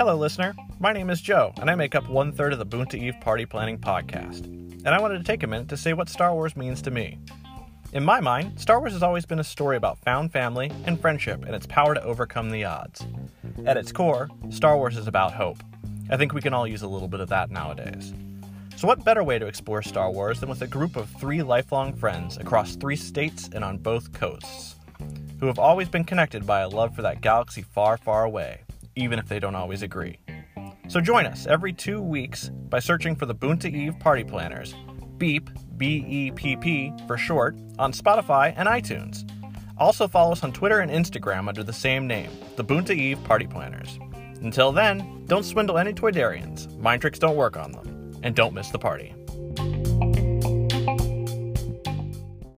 Hello, listener. My name is Joe, and I make up one third of the Boonta Eve Party Planning podcast. And I wanted to take a minute to say what Star Wars means to me. In my mind, Star Wars has always been a story about found family and friendship and its power to overcome the odds. At its core, Star Wars is about hope. I think we can all use a little bit of that nowadays. So, what better way to explore Star Wars than with a group of three lifelong friends across three states and on both coasts, who have always been connected by a love for that galaxy far, far away, even if they don't always agree. So, join us every two weeks by searching for the Boonta Eve Party Planners, BEEP, B E P P for short, on Spotify and iTunes. Also, follow us on Twitter and Instagram under the same name, the Boonta Eve Party Planners. Until then, don't swindle any Toydarians, mind tricks don't work on them and don't miss the party.